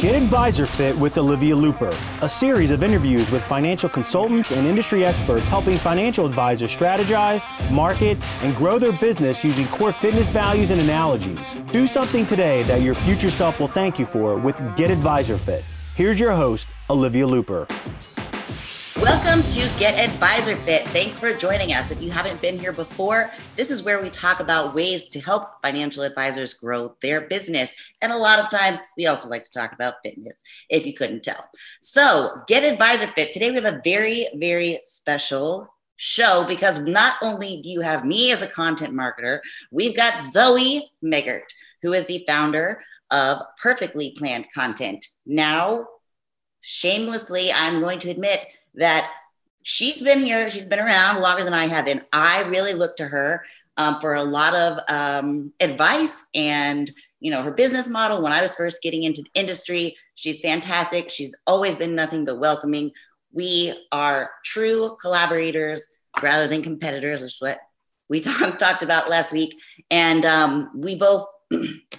Get Advisor Fit with Olivia Luper, a series of interviews with financial consultants and industry experts helping financial advisors strategize, market, and grow their business using core fitness values and analogies. Do something today that your future self will thank you for with Get Advisor Fit. Here's your host, Olivia Luper. Welcome to Get Advisor Fit. Thanks for joining us. If you haven't been here before, this is where we talk about ways to help financial advisors grow their business. And a lot of times we also like to talk about fitness, if you couldn't tell. So, Get Advisor Fit. Today we have a very, very special show because not only do you have me as a content marketer, we've got Zoe Meggert, who is the founder of Perfectly Planned Content. Now, shamelessly, I'm going to admit that she's been here, she's been around longer than I have, and I really look to her um, for a lot of um, advice and you know her business model. When I was first getting into the industry, she's fantastic. She's always been nothing but welcoming. We are true collaborators rather than competitors. Is what we talk, talked about last week, and um, we both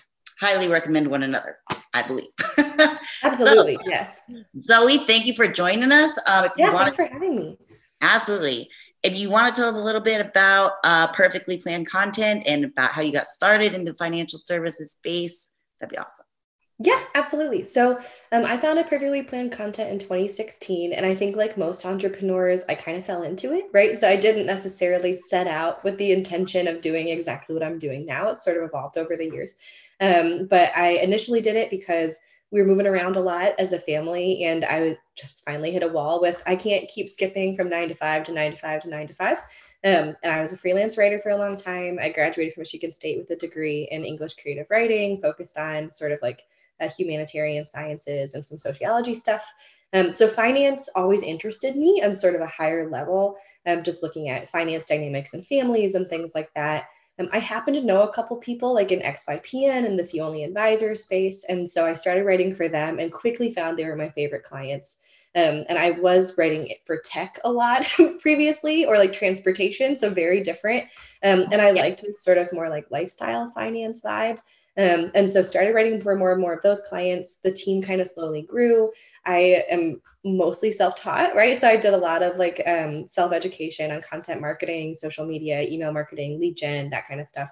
highly recommend one another. I believe. Absolutely, so, yes. Zoe, thank you for joining us. Uh, if yeah, you thanks for having me. Absolutely. If you want to tell us a little bit about uh, perfectly planned content and about how you got started in the financial services space, that'd be awesome. Yeah, absolutely. So um, I founded Perfectly Planned Content in 2016. And I think, like most entrepreneurs, I kind of fell into it, right? So I didn't necessarily set out with the intention of doing exactly what I'm doing now. It's sort of evolved over the years. Um, but I initially did it because we were moving around a lot as a family and i was just finally hit a wall with i can't keep skipping from nine to five to nine to five to nine to five. Um, and i was a freelance writer for a long time. I graduated from michigan state with a degree in english creative writing focused on sort of like uh, humanitarian sciences and some sociology stuff. Um, so finance always interested me on sort of a higher level um, just looking at finance dynamics and families and things like that um, I happen to know a couple people like in XYPN and the only advisor space. And so I started writing for them and quickly found they were my favorite clients. Um, and I was writing it for tech a lot previously or like transportation, so very different. Um, and I liked this sort of more like lifestyle finance vibe. Um, and so started writing for more and more of those clients. The team kind of slowly grew. I am mostly self-taught, right? So I did a lot of like um, self-education on content marketing, social media, email marketing, lead gen, that kind of stuff.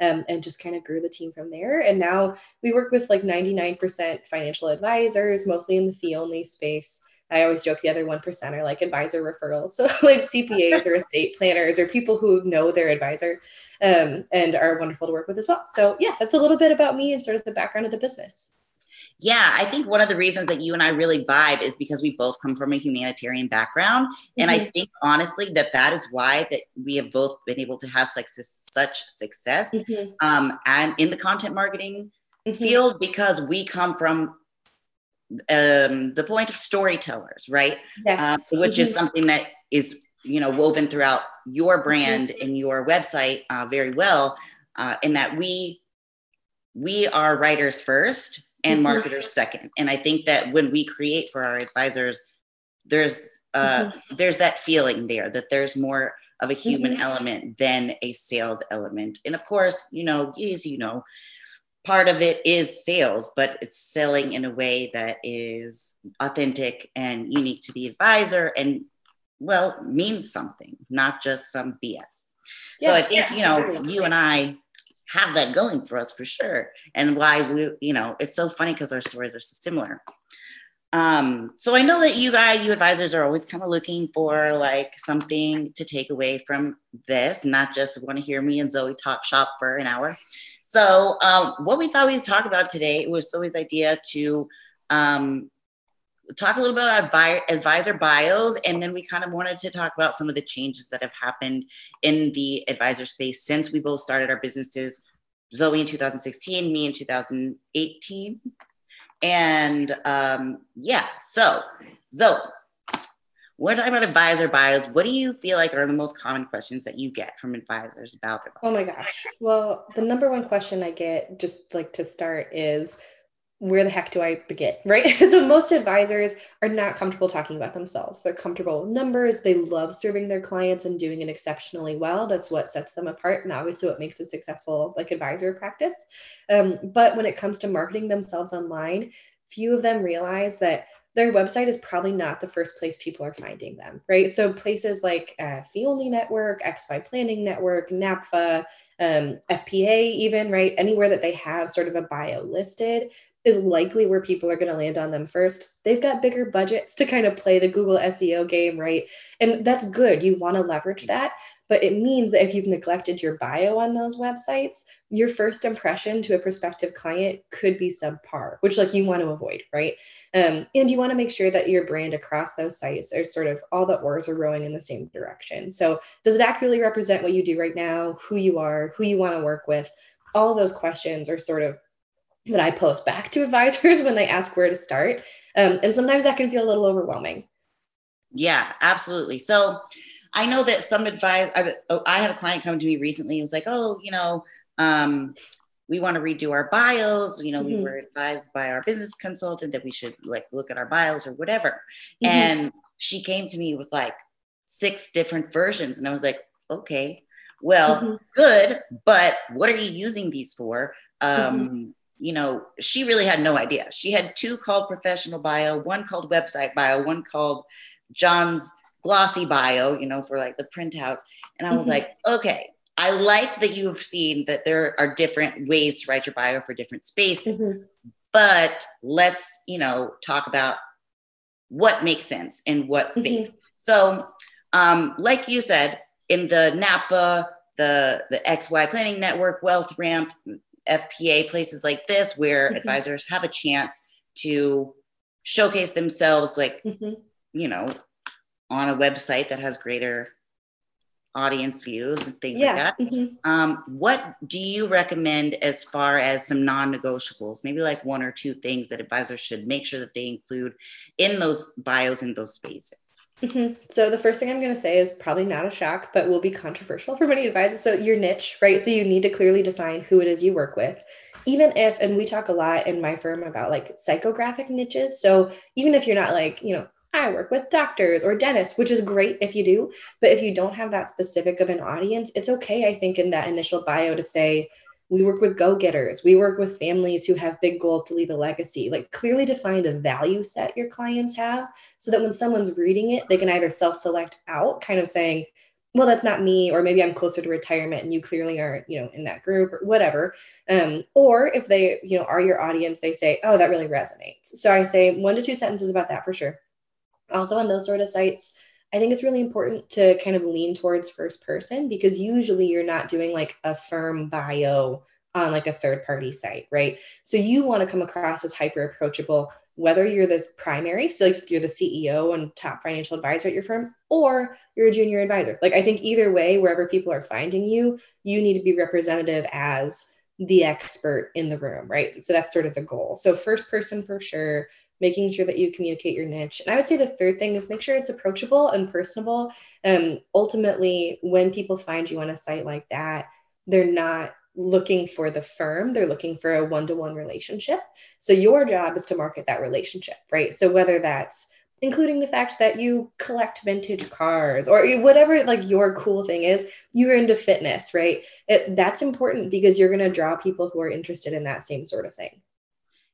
Um, and just kind of grew the team from there. And now we work with like 99% financial advisors, mostly in the fee only space. I always joke the other 1% are like advisor referrals. So, like CPAs or estate planners or people who know their advisor um, and are wonderful to work with as well. So, yeah, that's a little bit about me and sort of the background of the business. Yeah, I think one of the reasons that you and I really vibe is because we both come from a humanitarian background, mm-hmm. and I mm-hmm. think honestly that that is why that we have both been able to have success, such success, mm-hmm. um, and in the content marketing mm-hmm. field because we come from um, the point of storytellers, right? Yes. Um, which is mm-hmm. something that is you know woven throughout your brand mm-hmm. and your website uh, very well, uh, in that we we are writers first and mm-hmm. marketers second. And I think that when we create for our advisors, there's uh, mm-hmm. there's that feeling there that there's more of a human mm-hmm. element than a sales element. And of course, you know, as you know, part of it is sales, but it's selling in a way that is authentic and unique to the advisor and well means something, not just some BS. Yeah, so I think, yeah, you know, you and I have that going for us for sure. And why we, you know, it's so funny because our stories are so similar. Um, so I know that you guys, you advisors are always kind of looking for like something to take away from this, not just want to hear me and Zoe talk shop for an hour. So um, what we thought we'd talk about today was Zoe's idea to um, talk a little bit about our advisor bios, and then we kind of wanted to talk about some of the changes that have happened in the advisor space since we both started our businesses. Zoe in 2016, me in 2018. And um, yeah, so Zoe, we're talking about advisor bios. What do you feel like are the most common questions that you get from advisors about their bios? Oh my gosh. Well, the number one question I get, just like to start, is where the heck do I begin? Right. so most advisors are not comfortable talking about themselves. They're comfortable with numbers. They love serving their clients and doing it exceptionally well. That's what sets them apart and obviously what makes a successful like advisor practice. Um, but when it comes to marketing themselves online, few of them realize that their website is probably not the first place people are finding them, right? So places like uh, Only Network, XY Planning Network, NAPFA, um, FPA, even, right? Anywhere that they have sort of a bio listed, is likely where people are going to land on them first. They've got bigger budgets to kind of play the Google SEO game, right? And that's good. You want to leverage that. But it means that if you've neglected your bio on those websites, your first impression to a prospective client could be subpar, which like you want to avoid, right? Um, and you want to make sure that your brand across those sites are sort of all the oars are rowing in the same direction. So does it accurately represent what you do right now, who you are, who you want to work with? All those questions are sort of that I post back to advisors when they ask where to start. Um, and sometimes that can feel a little overwhelming. Yeah, absolutely. So I know that some advice, I, oh, I had a client come to me recently and was like, oh, you know, um, we want to redo our bios. You know, mm-hmm. we were advised by our business consultant that we should like look at our bios or whatever. Mm-hmm. And she came to me with like six different versions. And I was like, okay, well, mm-hmm. good, but what are you using these for? Um, mm-hmm you know, she really had no idea. She had two called professional bio, one called website bio, one called John's glossy bio, you know, for like the printouts. And I was mm-hmm. like, okay, I like that you've seen that there are different ways to write your bio for different spaces, mm-hmm. but let's, you know, talk about what makes sense in what mm-hmm. space. Mm-hmm. So, um, like you said, in the NAPFA, the the XY Planning Network, WealthRamp, FPA, places like this, where mm-hmm. advisors have a chance to showcase themselves, like, mm-hmm. you know, on a website that has greater audience views and things yeah. like that. Mm-hmm. Um, what do you recommend as far as some non negotiables, maybe like one or two things that advisors should make sure that they include in those bios in those spaces? Mm-hmm. So the first thing I'm going to say is probably not a shock, but will be controversial for many advisors. So your niche, right? So you need to clearly define who it is you work with. Even if, and we talk a lot in my firm about like psychographic niches. So even if you're not like, you know, I work with doctors or dentists, which is great if you do. But if you don't have that specific of an audience, it's okay, I think, in that initial bio to say, we work with go getters. We work with families who have big goals to leave a legacy. Like clearly define the value set your clients have so that when someone's reading it, they can either self select out, kind of saying, well, that's not me, or maybe I'm closer to retirement and you clearly aren't, you know, in that group or whatever. Um, or if they, you know, are your audience, they say, oh, that really resonates. So I say one to two sentences about that for sure. Also on those sort of sites, I think it's really important to kind of lean towards first person because usually you're not doing like a firm bio on like a third party site, right? So you want to come across as hyper approachable, whether you're this primary, so like you're the CEO and top financial advisor at your firm, or you're a junior advisor. Like I think either way, wherever people are finding you, you need to be representative as the expert in the room, right? So that's sort of the goal. So first person for sure, making sure that you communicate your niche. And I would say the third thing is make sure it's approachable and personable. Um, ultimately, when people find you on a site like that, they're not looking for the firm, they're looking for a one to one relationship. So your job is to market that relationship, right? So whether that's including the fact that you collect vintage cars or whatever like your cool thing is you're into fitness right it, that's important because you're going to draw people who are interested in that same sort of thing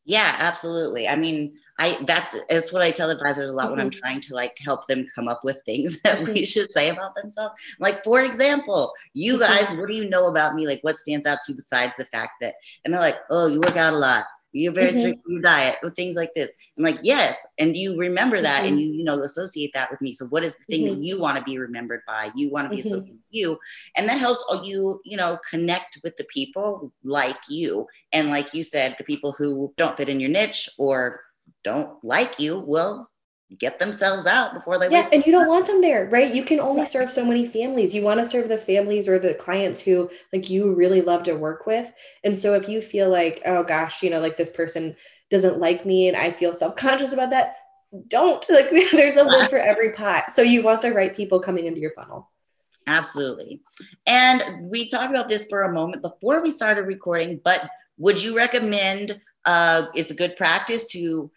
yeah, absolutely. I mean, I that's it's what I tell advisors a lot mm-hmm. when I'm mm-hmm. trying to like help them come up with things that mm-hmm. we should say about themselves. Like, for example, you mm-hmm. guys, what do you know about me? Like, what stands out to you besides the fact that? And they're like, oh, you work out a lot you're very mm-hmm. strict with diet or things like this i'm like yes and you remember that mm-hmm. and you you know associate that with me so what is the thing mm-hmm. that you want to be remembered by you want to be mm-hmm. associated with you and that helps all you you know connect with the people like you and like you said the people who don't fit in your niche or don't like you well get themselves out before they yes and you don't want them there right? You can only serve so many families. You want to serve the families or the clients who like you really love to work with. And so if you feel like oh gosh you know like this person doesn't like me and i feel self-conscious about that don't. Like there's a lid for every pot. So you want the right people coming into your funnel. Absolutely. And we talked about this for a moment before we started recording but would you recommend uh, it's a good practice to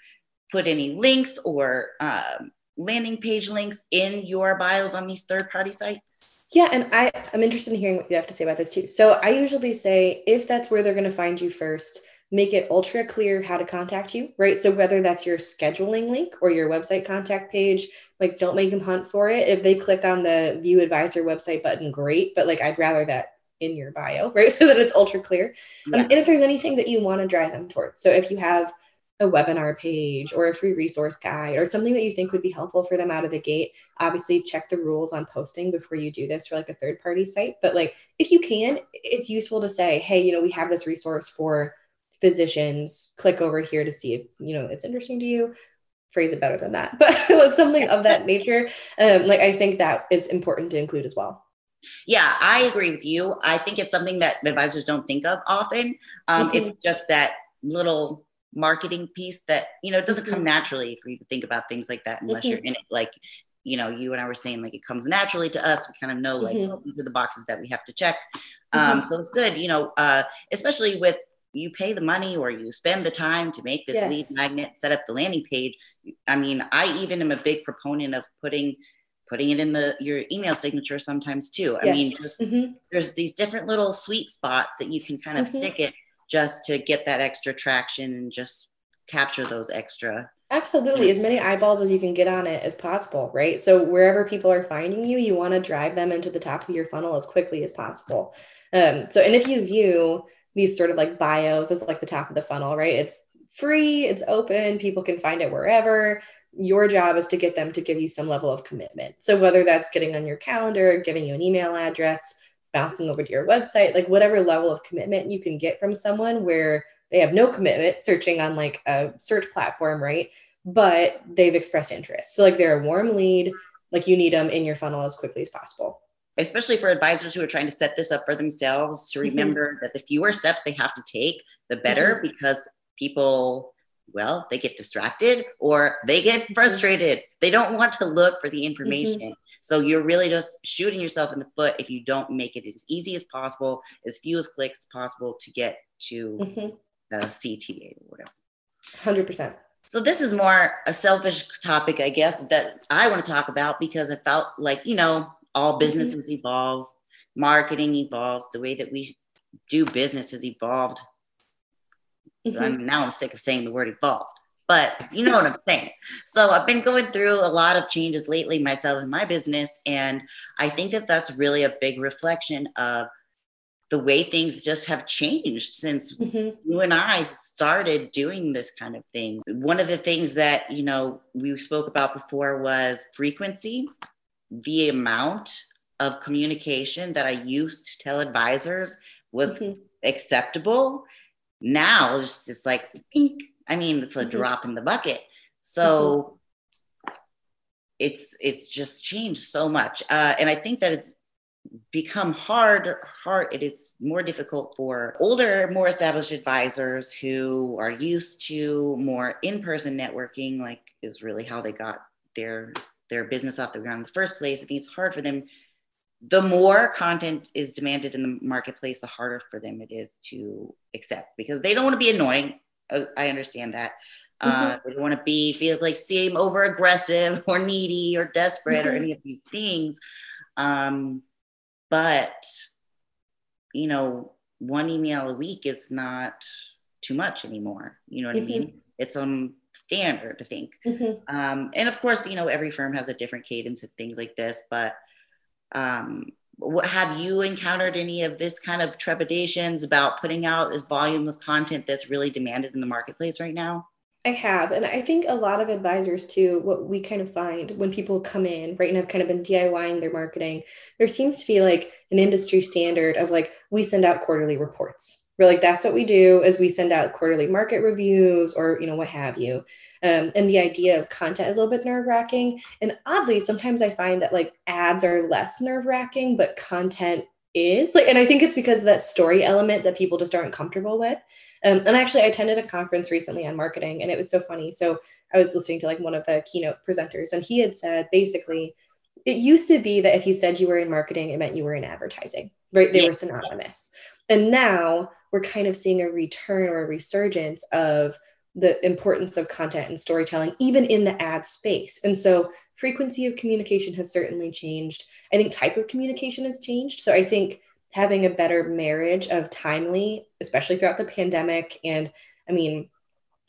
put any links or um, landing page links in your bios on these third party sites? Yeah, and I, I'm interested in hearing what you have to say about this too. So I usually say if that's where they're going to find you first, make it ultra clear how to contact you, right? So whether that's your scheduling link or your website contact page, like don't make them hunt for it. If they click on the view advisor website button, great. But like I'd rather that in your bio, right? So that it's ultra clear. Yeah. Um, and if there's anything that you want to drive them towards. So if you have a webinar page or a free resource guide or something that you think would be helpful for them out of the gate obviously check the rules on posting before you do this for like a third party site. But like if you can it's useful to say hey you know we have this resource for physicians. Click over here to see if you know it's interesting to you. Phrase it better than that but something of that nature. Um, like i think that is important to include as well. Yeah i agree with you. I think it's something that advisors don't think of often. Um, mm-hmm. it's just that little marketing piece that you know it doesn't come mm-hmm. naturally for you to think about things like that unless mm-hmm. you're in it like you know you and i were saying like it comes naturally to us we kind of know like mm-hmm. oh, these are the boxes that we have to check um, mm-hmm. so it's good you know uh, especially with you pay the money or you spend the time to make this yes. lead magnet, set up the landing page. I mean, I even am a big proponent of putting putting it in the your email signature sometimes too. I yes. mean, just, mm-hmm. there's these different little sweet spots that you can kind of mm-hmm. stick it just to get that extra traction and just capture those extra Absolutely, as many eyeballs as you can get on it as possible, right? So wherever people are finding you, you want to drive them into the top of your funnel as quickly as possible. Um, so, and if you view these sort of like bios as like the top of the funnel, right? It's free, it's open, people can find it wherever. Your job is to get them to give you some level of commitment. So whether that's getting on your calendar, giving you an email address, bouncing over to your website, like whatever level of commitment you can get from someone where they have no commitment searching on like a search platform, right? But they've expressed interest. So like they're a warm lead, like you need them in your funnel as quickly as possible especially for advisors who are trying to set this up for themselves to mm-hmm. remember mm-hmm. that the fewer steps they have to take the better mm-hmm. because people well they get distracted or they get mm-hmm. frustrated they don't want to look for the mm-hmm. So you're really just shooting yourself in the foot if you don't make it as easy as possible as few as clicks as possible to get to mm-hmm. the cta or whatever 100% so this is more a selfish topic i guess that i want to talk about because i felt like you know all mm-hmm. businesses mm-hmm. evolve, marketing evolves, the way that we do business has evolved. Mm-hmm. I'm now I'm sick of saying the word evolved, but you know what I'm saying. So I've been going through a lot of changes lately myself in my business, and I think that that's really a big reflection of the way things just have changed since mm-hmm. you and I started doing this kind of thing. One of the things that, you know, we spoke about before was frequency the amount of communication that I used to tell advisors was mm-hmm. acceptable. Now it's just like pink. I mean, it's a mm-hmm. drop in the bucket. So mm-hmm. it's it's just changed so much, uh, and I think that it's become hard. Hard. It is more difficult for older, more established advisors who are used to more in-person networking. Like is really how they got their their business off the ground in the first place. I think it's hard for them. The more content is demanded in the marketplace, the harder for them it is to accept because they don't want to be annoying. Uh, I understand that. Uh, mm-hmm. Uh, they don't want to be feel like seem over aggressive or needy or desperate mm-hmm. or any of these things. Um, but you know, one email a week is not too much anymore. You know what mm-hmm. I mean? It's um standard, I think. Mm-hmm. Um, and of course, you know, every firm has a different cadence and things like this, but um, have you encountered any of this kind of trepidations about putting out this volume of content that's really demanded in the marketplace right now? I have. And I think a lot of advisors, too, what we kind of find when people come in, right, and have kind of been DIYing their marketing, there seems to be like an industry standard of like, we send out quarterly reports we're like that's what we do is we send out quarterly market reviews or you know what have you. Um, and the idea of content is a little bit nerve wracking and oddly sometimes i find that like ads are less nerve wracking but content is. Like and i think it's because of that story element that people just aren't comfortable with. Um, and actually i attended a conference recently on marketing and it was so funny. So i was listening to like one of the keynote presenters and he had said basically it used to be that if you said you were in marketing it meant you were in advertising right? They were synonymous. And now we're kind of seeing a return or a resurgence of the importance of content and storytelling, even in the ad space. And so, frequency of communication has certainly changed. I think type of communication has changed. So, I think having a better marriage of timely, especially throughout the pandemic. And I mean,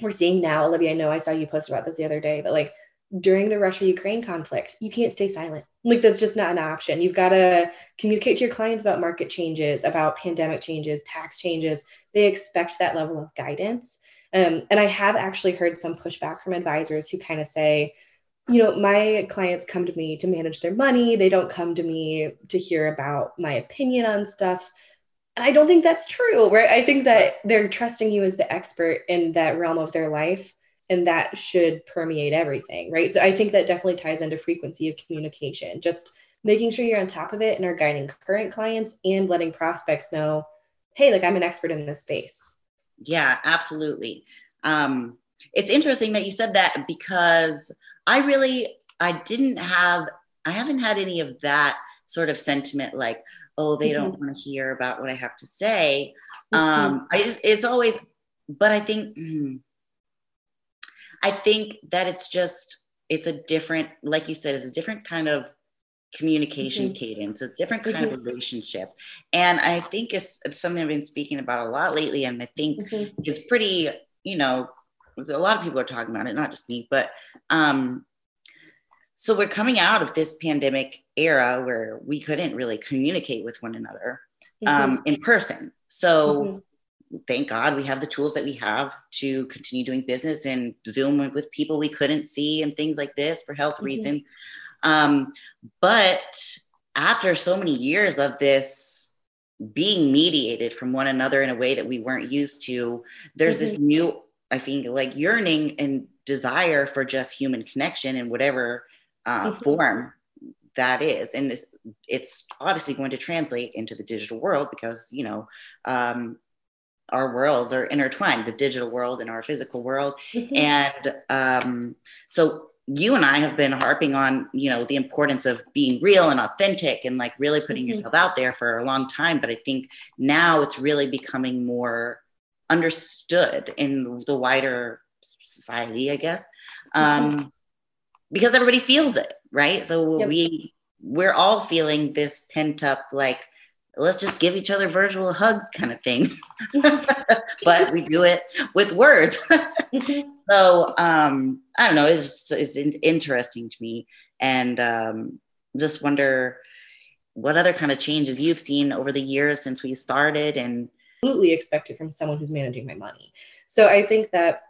we're seeing now, Olivia, I know I saw you post about this the other day, but like during the Russia Ukraine conflict, you can't stay silent. Like that's just not an option. You've got to communicate to your clients about market changes, about pandemic changes, tax changes. They expect that level of guidance. Um, and I have actually heard some pushback from advisors who kind of say, you know, my clients come to me to manage their money. They don't come to me to hear about my opinion on stuff. And I don't think that's true, right? I think that they're trusting you as the expert in that realm of their life, and that should permeate everything, right? So I think that definitely ties into frequency of communication, just making sure you're on top of it and are guiding current clients and letting prospects know, hey, like I'm an expert in this space. Yeah, absolutely. Um, it's interesting that you said that because I really, I didn't have, I haven't had any of that sort of sentiment like, oh, they mm-hmm. don't want to hear about what I have to say. Mm-hmm. Um, I, it's always, but I think, mm, I think that it's just, it's a different, like you said, it's a different kind of communication mm-hmm. cadence, a different kind mm-hmm. of relationship. And I think it's, it's, something I've been speaking about a lot lately. And I think mm-hmm. it's pretty, you know, a lot of people are talking about it, not just me, but um, so we're coming out of this pandemic era where we couldn't really communicate with one another um, mm-hmm. in person. So mm-hmm. Thank God we have the tools that we have to continue doing business and Zoom with people we couldn't see and things like this for health mm-hmm. reasons. Um, but after so many years of this being mediated from one another in a way that we weren't used to, there's this mm-hmm. new I think like yearning and desire for just human connection in whatever uh, mm-hmm. form that is and it's, it's, obviously going to translate into the digital world because you know um, our worlds are intertwined the digital world and our physical world mm-hmm. and um, so you and i have been harping on you know the importance of being real and authentic and like really putting mm-hmm. yourself out there for a long time but i think now it's really becoming more understood in the wider society, I guess, um, mm-hmm. because everybody feels it, right? So yep. we we're all feeling this pent up, like let's just give each other virtual hugs kind of thing, but we do it with words. mm-hmm. So um, I don't know, it's it's interesting to me, and um, just wonder what other kind of changes you've seen over the years since we started and absolutely expect it from someone who's managing my money. So I think that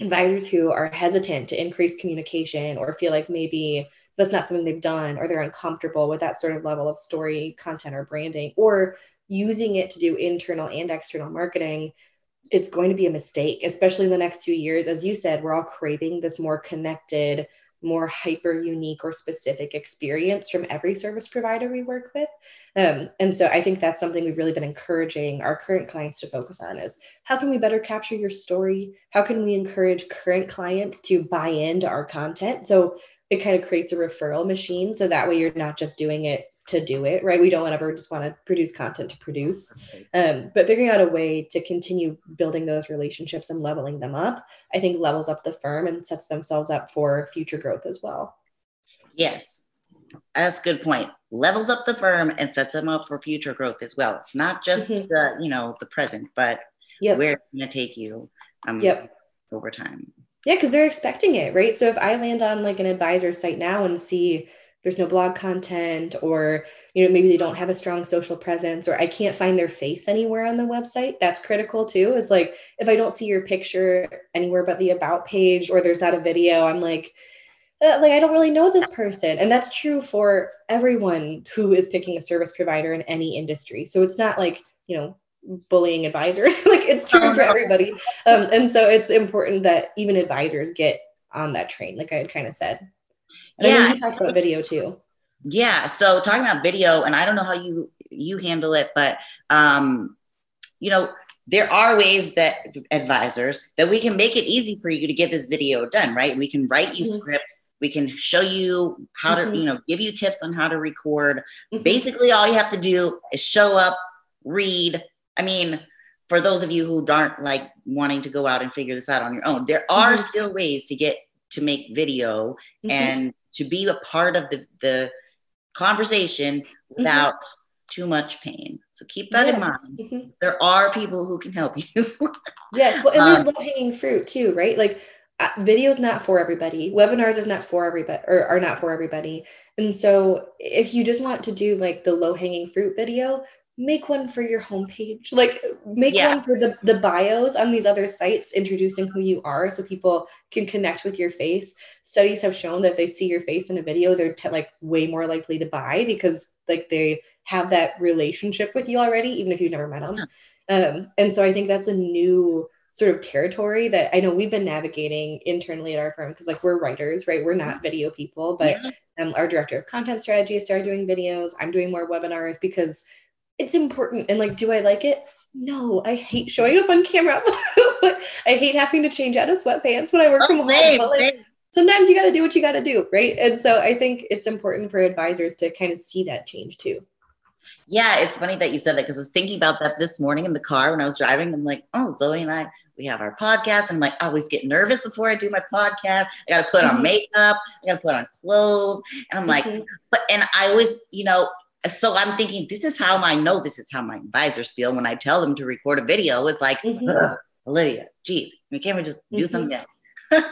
advisors who are hesitant to increase communication or feel like maybe that's not something they've done or they're uncomfortable with that sort of level of story content or branding or using it to do internal and external marketing it's going to be a mistake especially in the next few years as you said we're all craving this more connected more hyper unique or specific experience from every service provider we work with. Um, and so I think that's something we've really been encouraging our current clients to focus on is how can we better capture your story? How can we encourage current clients to buy into our content? So it kind of creates a referral machine. So that way you're not just doing it to do it, right? We don't ever just want to produce content to produce. Um, but figuring out a way to continue building those relationships and leveling them up, I think levels up the firm and sets themselves up for future growth as well. Yes, that's a good point. Levels up the firm and sets them up for future growth as well. It's not just mm-hmm. the, you know, the present, but yep. where it's going to take you um, yep. over time. Yeah, because they're expecting it, right? So if I land on like an advisor site now and see there's no blog content or you know maybe they don't have a strong social presence or i can't find their face anywhere on the website that's critical too is like if i don't see your picture anywhere but the about page or there's not a video i'm like uh, like i don't really know this person and that's true for everyone who is picking a service provider in any industry so it's not like you know bullying advisors like it's true for everybody um, and so it's important that even advisors get on that train like i had kind of said and yeah, you talked about video too. Yeah. So talking about video, and I don't know how you you handle it, but um, you know, there are ways that advisors that we can make it easy for you to get this video done, right? We can write you mm-hmm. scripts. We can show you how mm-hmm. to, you know, give you tips on how to record. Mm-hmm. Basically, all you have to do is show up, read. I mean, for those of you who aren't like wanting to go out and figure this out on your own, there are mm-hmm. still ways to get to make video mm-hmm. and to be a part of the, the conversation mm-hmm. without mm-hmm. too much pain. So keep that yes. in mind. Mm-hmm. There are people who can help you. yes. Well, and there's um, low hanging fruit too, right? Like uh, video is not for everybody. Webinars is not for everybody or are not for everybody. And so if you just want to do like the low hanging fruit video, make one for your homepage like make yeah. one for the, the bios on these other sites introducing who you are so people can connect with your face. Studies have shown that if they see your face in a video they're te- like way more likely to buy because like they have that relationship with you already even if you've never met them um, and so i think that's a new sort of territory that i know we've been navigating internally at our firm because like we're writers right? We're not video people but yeah. um, our director of content strategy started doing videos. I'm doing more webinars because it's important. And like, do I like it? No, I hate showing up on camera. I hate having to change out of sweatpants when I work oh, from home. Same, like, sometimes you got to do what you got to do, right? And so I think it's important for advisors to kind of see that change too. Yeah, it's funny that you said that because I was thinking about that this morning in the car when I was driving. I'm like, oh, Zoe and I, we have our podcast. I'm like, I always get nervous before I do my podcast. I got to put on mm-hmm. makeup, I got to put on clothes. And I'm like, mm-hmm. but, and I always, you know, so I'm thinking this is how I know this is how my advisors feel when I tell them to record a video. It's like, mm-hmm. Olivia, geez, we can't we just do mm-hmm. something else?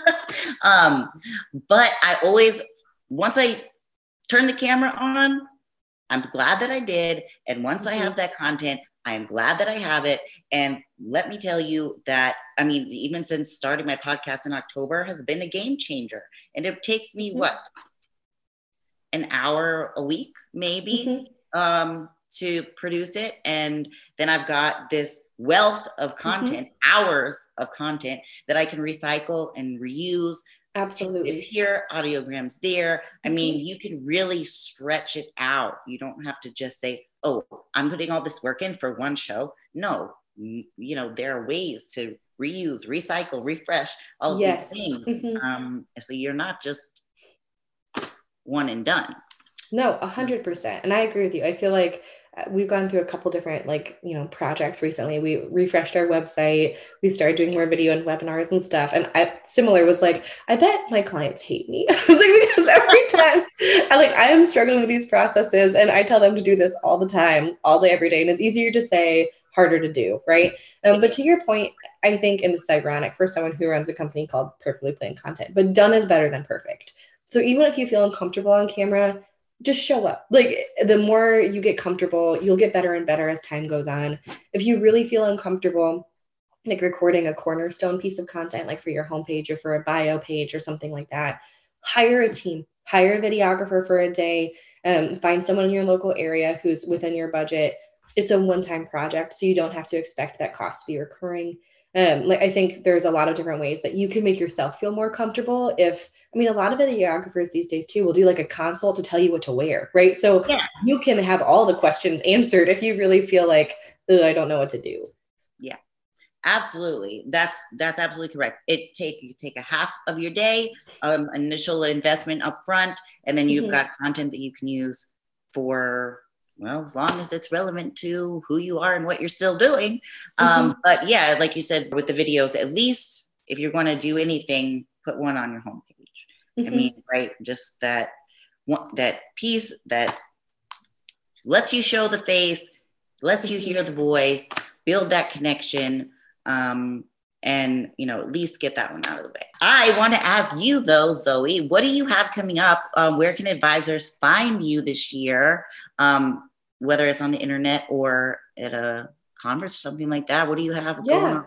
um, but I always, once I turn the camera on, I'm glad that I did. And once mm-hmm. I have that content, I am glad that I have it. And let me tell you that, I mean, even since starting my podcast in October has been a game changer. And it takes me mm-hmm. what, an hour a week, maybe, mm-hmm. um, to produce it. And then I've got this wealth of mm-hmm. content, mm-hmm. hours of content that I can recycle and reuse. Absolutely. Here, audiograms there. I mm-hmm. mean, you can really stretch it out. You don't have to just say, oh, I'm putting all this work in for one show. No, you know, there are ways to reuse, recycle, refresh all of yes. these things. Mm-hmm. Um, so you're not just one and done. No, a hundred percent. And I agree with you. I feel like uh, we've gone through a couple different like, you know, projects recently. We refreshed our website. We started doing more video and webinars and stuff. And I similar was like, I bet my clients hate me. like, because every time I like I am struggling with these processes and I tell them to do this all the time, all day, every day. And it's easier to say, harder to do, right? Um, but to your point, I think, and this is ironic for someone who runs a company called Perfectly Planned Content, but done is better than perfect. So even if you feel uncomfortable on camera, just show up. Like the more you get comfortable, you'll get better and better as time goes on. If you really feel uncomfortable, like recording a cornerstone piece of content, like for your homepage or for a bio page or something like that, hire a team, hire a videographer for a day, um, find someone in your local area who's within your budget. It's a one time project, so you don't have to expect that cost to be recurring um, like I think there's a lot of different ways that you can make yourself feel more comfortable. If I mean, a lot of videographers these days too will do like a consult to tell you what to wear, right? So yeah. you can have all the questions answered if you really feel like I don't know what to do. Yeah, absolutely. That's that's absolutely correct. It take you take a half of your day, um, initial investment up front, and then you've mm-hmm. got content that you can use for well, as long as it's relevant to who you are and what you're still doing. Um, mm-hmm. Um, but yeah, like you said with the videos, at least if you're going to do anything, put one on your homepage. Mm-hmm. I mean, right? Just that one, that piece that lets you show the face, lets you hear the voice, build that connection. Um, and you know at least get that one out of the way i want to ask you though zoe what do you have coming up um, where can advisors find you this year um, whether it's on the internet or at a conference or something like that? What do you have yeah. going on?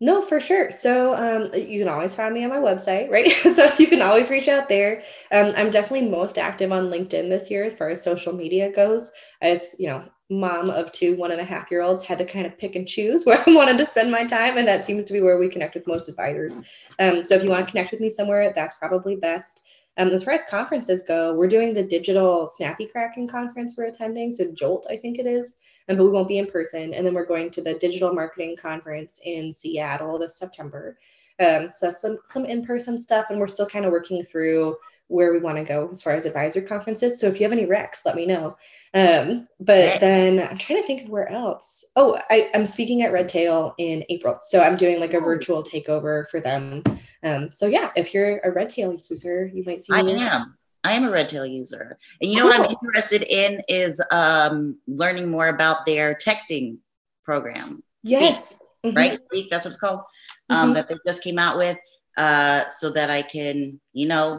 No, for sure. So um, you can always find me on my website, right? so you can always reach out there. Um, I'm definitely most active on LinkedIn this year as far as social media goes. As you know, mom of two one and a half year olds, had to kind of pick and choose where I wanted to spend my time, and that seems to be where we connect with most advisors. Um, so if you want to connect with me somewhere, that's probably best. Um, as far as conferences go, we're doing the digital Snappy Cracking conference we're attending. So Jolt, I think it is, um, but we won't be in person. And then we're going to the digital marketing conference in Seattle this September. Um, so that's some some in-person stuff, and we're still kind of working through where we want to go as far as advisor conferences. So if you have any recs, let me know. Um, but then I'm trying to think of where else. Oh, I, am speaking at Redtail in April. So I'm doing like a virtual takeover for them. Um, so yeah, if you're a Redtail user, you might see me. I am. I am a Redtail user. And you know what I'm interested in is um, learning more about their texting program. Yes. Mm-hmm. Right? Speak, that's what it's called. Um, mm-hmm. That they just came out with. Uh, so that I can, you know,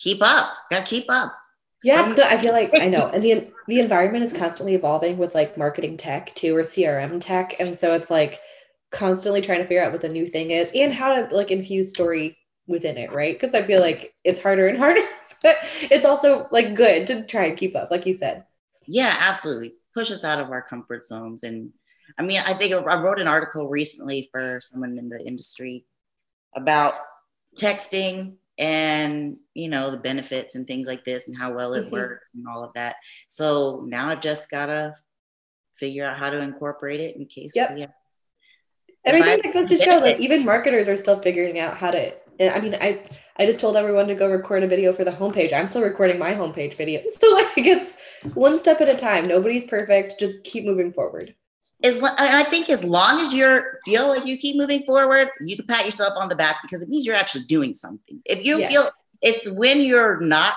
keep up. Gotta keep up. Yeah, I feel like I know, and the the environment is constantly evolving with like marketing tech too, or CRM tech, and so it's like constantly trying to figure out what the new thing is and how to like infuse story within it, right? Because I feel like it's harder and harder, but it's also like good to try and keep up, like you said. Yeah, absolutely. Push us out of our comfort zones. And I mean, I think I wrote an article recently for someone in the industry about texting and you know the benefits and things like this and how well it mm-hmm. works and all of that so now i've just gotta figure out how to incorporate it in case yep. we have and I think that goes to show that even marketers are still figuring out how to. I mean, I I just told everyone to go record a video for the homepage. I'm still recording my homepage video. So like it's one step at a time. Nobody's perfect. Just keep moving forward. As and I think as long as you feel like you keep moving forward, you can pat yourself on the back because it means you're actually doing something. If you yes. feel it's when you're not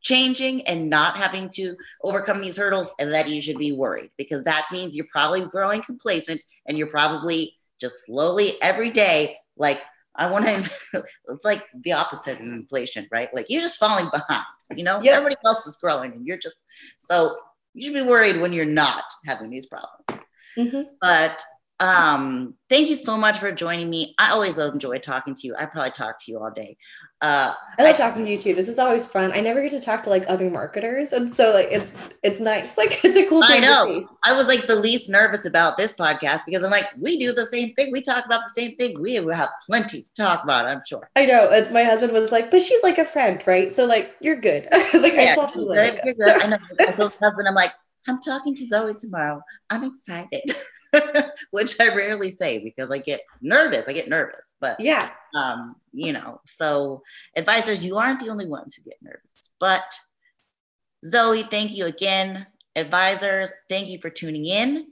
changing and not having to overcome these hurdles and that you should be worried because that means you're probably growing complacent and you're probably just slowly every day, like I want to, it's like the opposite of inflation, right? Like you're just falling behind, you know, yep. everybody else is growing and you're just, so you should be worried when you're not having these problems. Mm-hmm. But um, thank you so much for joining me. I always enjoy talking to you. I probably talk to you all day. Uh, I like I, talking to you too. This is always fun. I never get to talk to like other marketers, and so like it's it's nice. Like it's a cool. I know. I was like the least nervous about this podcast because I'm like, we do the same thing. We talk about the same thing. We have plenty to talk about. I'm sure. I know. It's my husband was like, but she's like a friend, right? So like you're good. I was like, yeah, I good, you're good. I told husband, I'm like, I'm talking to Zoe tomorrow. I'm excited. which I rarely say because I get nervous. I get nervous, but yeah, um, you know. So, advisors, you aren't the only ones who get nervous. But Zoe, thank you again. Advisors, thank you for tuning in.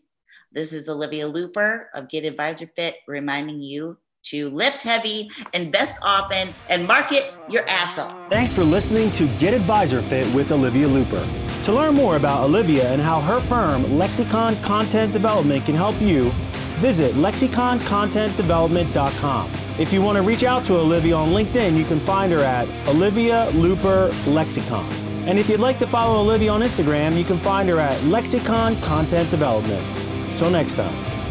This is Olivia Luper of Get Advisor Fit reminding you to lift heavy, invest often, and market your ass off. Thanks for listening to Get Advisor Fit with Olivia Luper. To learn more about Olivia and how her firm, Lexicon Content Development, can help you, visit lexiconcontentdevelopment.com. If you want to reach out to Olivia on LinkedIn, you can find her at Olivia Luper Lexicon. And if you'd like to follow Olivia on Instagram, you can find her at Lexicon Content Development. Till next time.